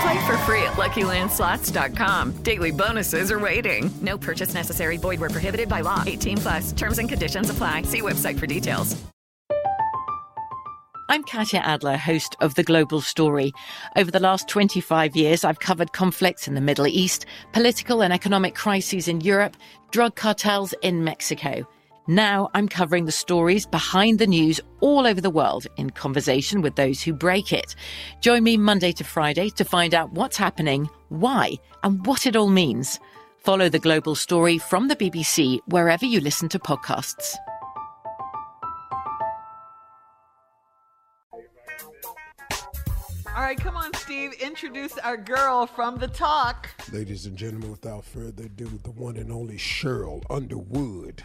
Play for free at LuckyLandSlots.com. Daily bonuses are waiting. No purchase necessary. Void where prohibited by law. 18 plus. Terms and conditions apply. See website for details. I'm Katya Adler, host of The Global Story. Over the last 25 years, I've covered conflicts in the Middle East, political and economic crises in Europe, drug cartels in Mexico. Now I'm covering the stories behind the news all over the world in conversation with those who break it. Join me Monday to Friday to find out what's happening, why, and what it all means. Follow the global story from the BBC wherever you listen to podcasts. All right, come on, Steve. Introduce our girl from the talk. Ladies and gentlemen, without further ado, the one and only Cheryl Underwood.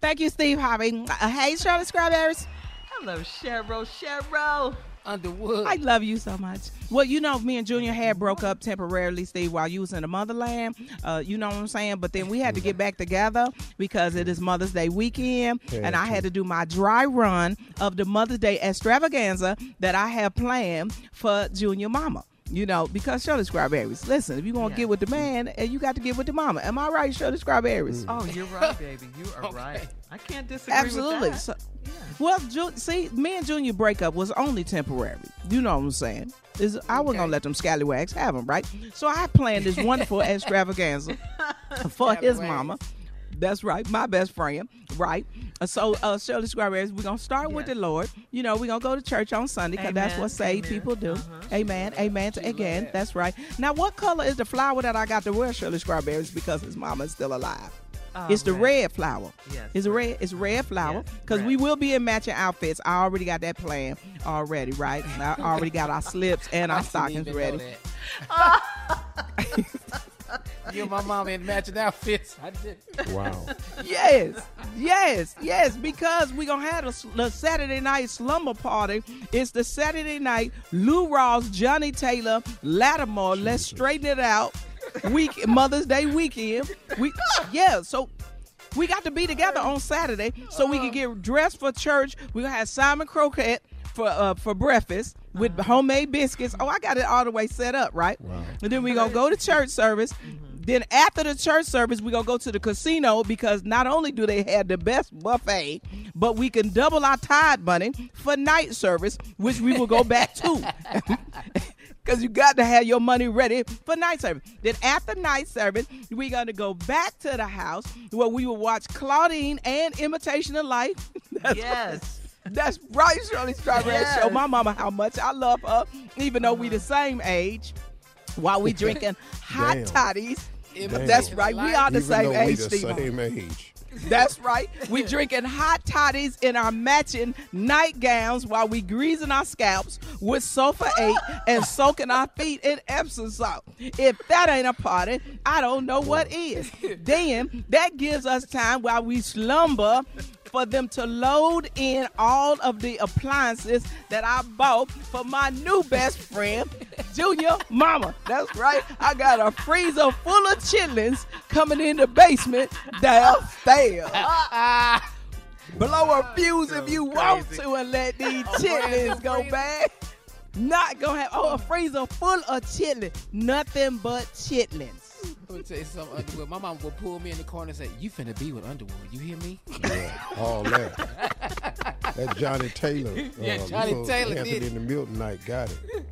Thank you, Steve Harvey. Uh, hey, Charlotte Strawberries. Hello, Cheryl. Cheryl. Underwood. I love you so much. Well, you know, me and Junior had broke up temporarily, Steve, while you was in the motherland. Uh, you know what I'm saying? But then we had to get back together because it is Mother's Day weekend, and I had to do my dry run of the Mother's Day extravaganza that I have planned for Junior Mama. You know, because Shirley Strawberries. Listen, if you want to get with the man, and you got to get with the mama. Am I right, Show Shirley Strawberries? Mm. Oh, you're right, baby. You are right. I can't disagree Absolutely. with that. So, Well, Ju- see, me and Junior breakup was only temporary. You know what I'm saying? Is I wasn't gonna let them scallywags have him, right? So I planned this wonderful extravaganza for his mama. That's right, my best friend, right? Uh, So, uh, Shirley Strawberries, we're gonna start with the Lord. You know, we're gonna go to church on Sunday because that's what saved people do. Amen, amen. To, again, that's right. Now, what color is the flower that I got to wear, Shirley Strawberries? Because his mama is still alive. Oh, it's the red. red flower. Yes, It's red. It's red flower because we will be in matching outfits. I already got that plan already, right? I already got our slips and our stockings ready. You and my mom in matching outfits. I did. Wow. yes, yes, yes. Because we gonna have a, the Saturday night slumber party. It's the Saturday night Lou Rawls, Johnny Taylor, Latimore. Let's straighten it out. Week Mother's Day weekend. We yeah. So we got to be together on Saturday so we can get dressed for church. We gonna have salmon croquette for uh, for breakfast with homemade biscuits. Oh, I got it all the way set up, right? And then we gonna go to church service. Then after the church service, we're gonna go to the casino because not only do they have the best buffet, but we can double our tide money for night service, which we will go back to. Cause you got to have your money ready for night service. Then after night service, we're gonna go back to the house where we will watch Claudine and Imitation of Life. That's Yes. That's right, Shirley Strawberry. Yes. Show my mama how much I love her, even though we the same age. While we drinking hot Damn. toddies. Damn. That's right. We are the Even same age, the Steve. same age. That's right. We drinking hot toddies in our matching nightgowns while we greasing our scalps with Sulfur 8 and soaking our feet in Epsom salt. If that ain't a party, I don't know what is. Then that gives us time while we slumber for them to load in all of the appliances that I bought for my new best friend, Junior Mama. That's right. I got a freezer full of chitlins coming in the basement downstairs. Blow a fuse if you want to and let these chitlins go bad. Not gonna have oh a freezer full of chitlins. Nothing but chitlins. Let me tell you something, Underwood. My mom would pull me in the corner and say, You finna be with Underwood. You hear me? Yeah, all that. that Johnny Taylor. Yeah, uh, Johnny little Taylor Anthony did it. in the Milton night got it.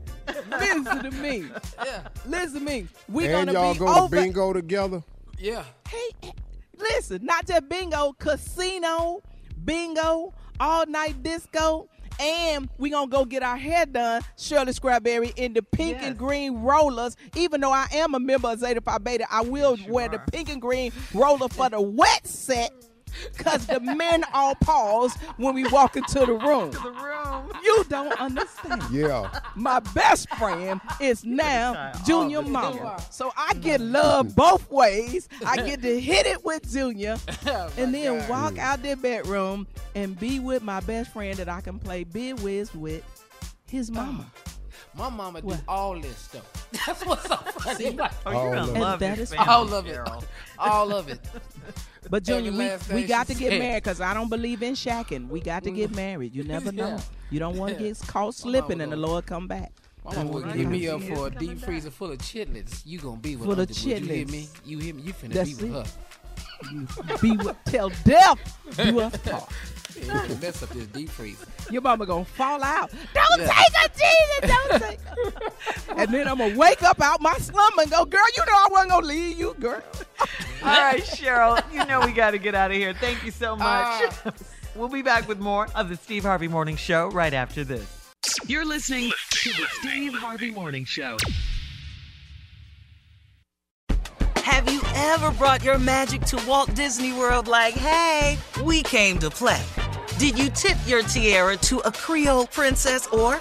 Listen to me. Yeah. Listen to me. We and gonna y'all be go over. to bingo together? Yeah. Hey, listen, not just bingo, casino, bingo, all night disco, and we gonna go get our hair done, Shirley Strawberry, in the pink and green rollers. Even though I am a member of Zeta Phi Beta, I will wear the pink and green roller for the wet set. Cause the men all pause when we walk into the room. the room. You don't understand. Yeah. My best friend is now Junior Oh, Mama. So I get love both ways. I get to hit it with Junior oh and then walk out their bedroom and be with my best friend that I can play bid whist with his oh. mama. My mama do all this stuff. That's what's so funny. Like, Oh, you're gonna love that your is family, all of it. All of it. But Junior, we, we got to get married because I don't believe in shacking. We got to mm. get married. You never know. Yeah. You don't want to get caught slipping and the Lord come back. My mama would give me up for a deep freezer full of chitlins. You gonna be with Full of Underwood. You hear me? You hear me? You finna That's be with it. her. You be with, tell death do us part. Yeah, you can mess up this deep freezer. Your mama gonna fall out. Don't Yeah. take her, Jesus. Don't take her. and then I'm gonna wake up out my slumber and go, girl, you know I wasn't gonna leave you, girl. All right, Cheryl, you know we got to get out of here. Thank you so much. Ah. we'll be back with more of the Steve Harvey Morning Show right after this. You're listening to the Steve Harvey Morning Show. Have you ever brought your magic to Walt Disney World like, hey, we came to play? Did you tip your tiara to a Creole princess or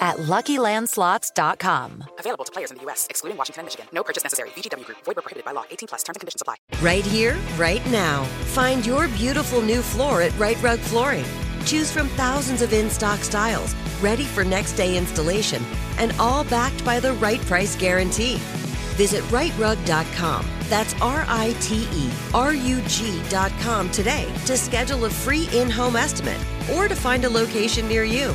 at LuckyLandSlots.com. Available to players in the U.S., excluding Washington and Michigan. No purchase necessary. VGW Group. Void where prohibited by law. 18 plus. Terms and conditions apply. Right here, right now. Find your beautiful new floor at Rite Rug Flooring. Choose from thousands of in stock styles, ready for next day installation, and all backed by the right price guarantee. Visit rightrug.com. That's R I T E R U G.com today to schedule a free in home estimate or to find a location near you.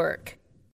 work.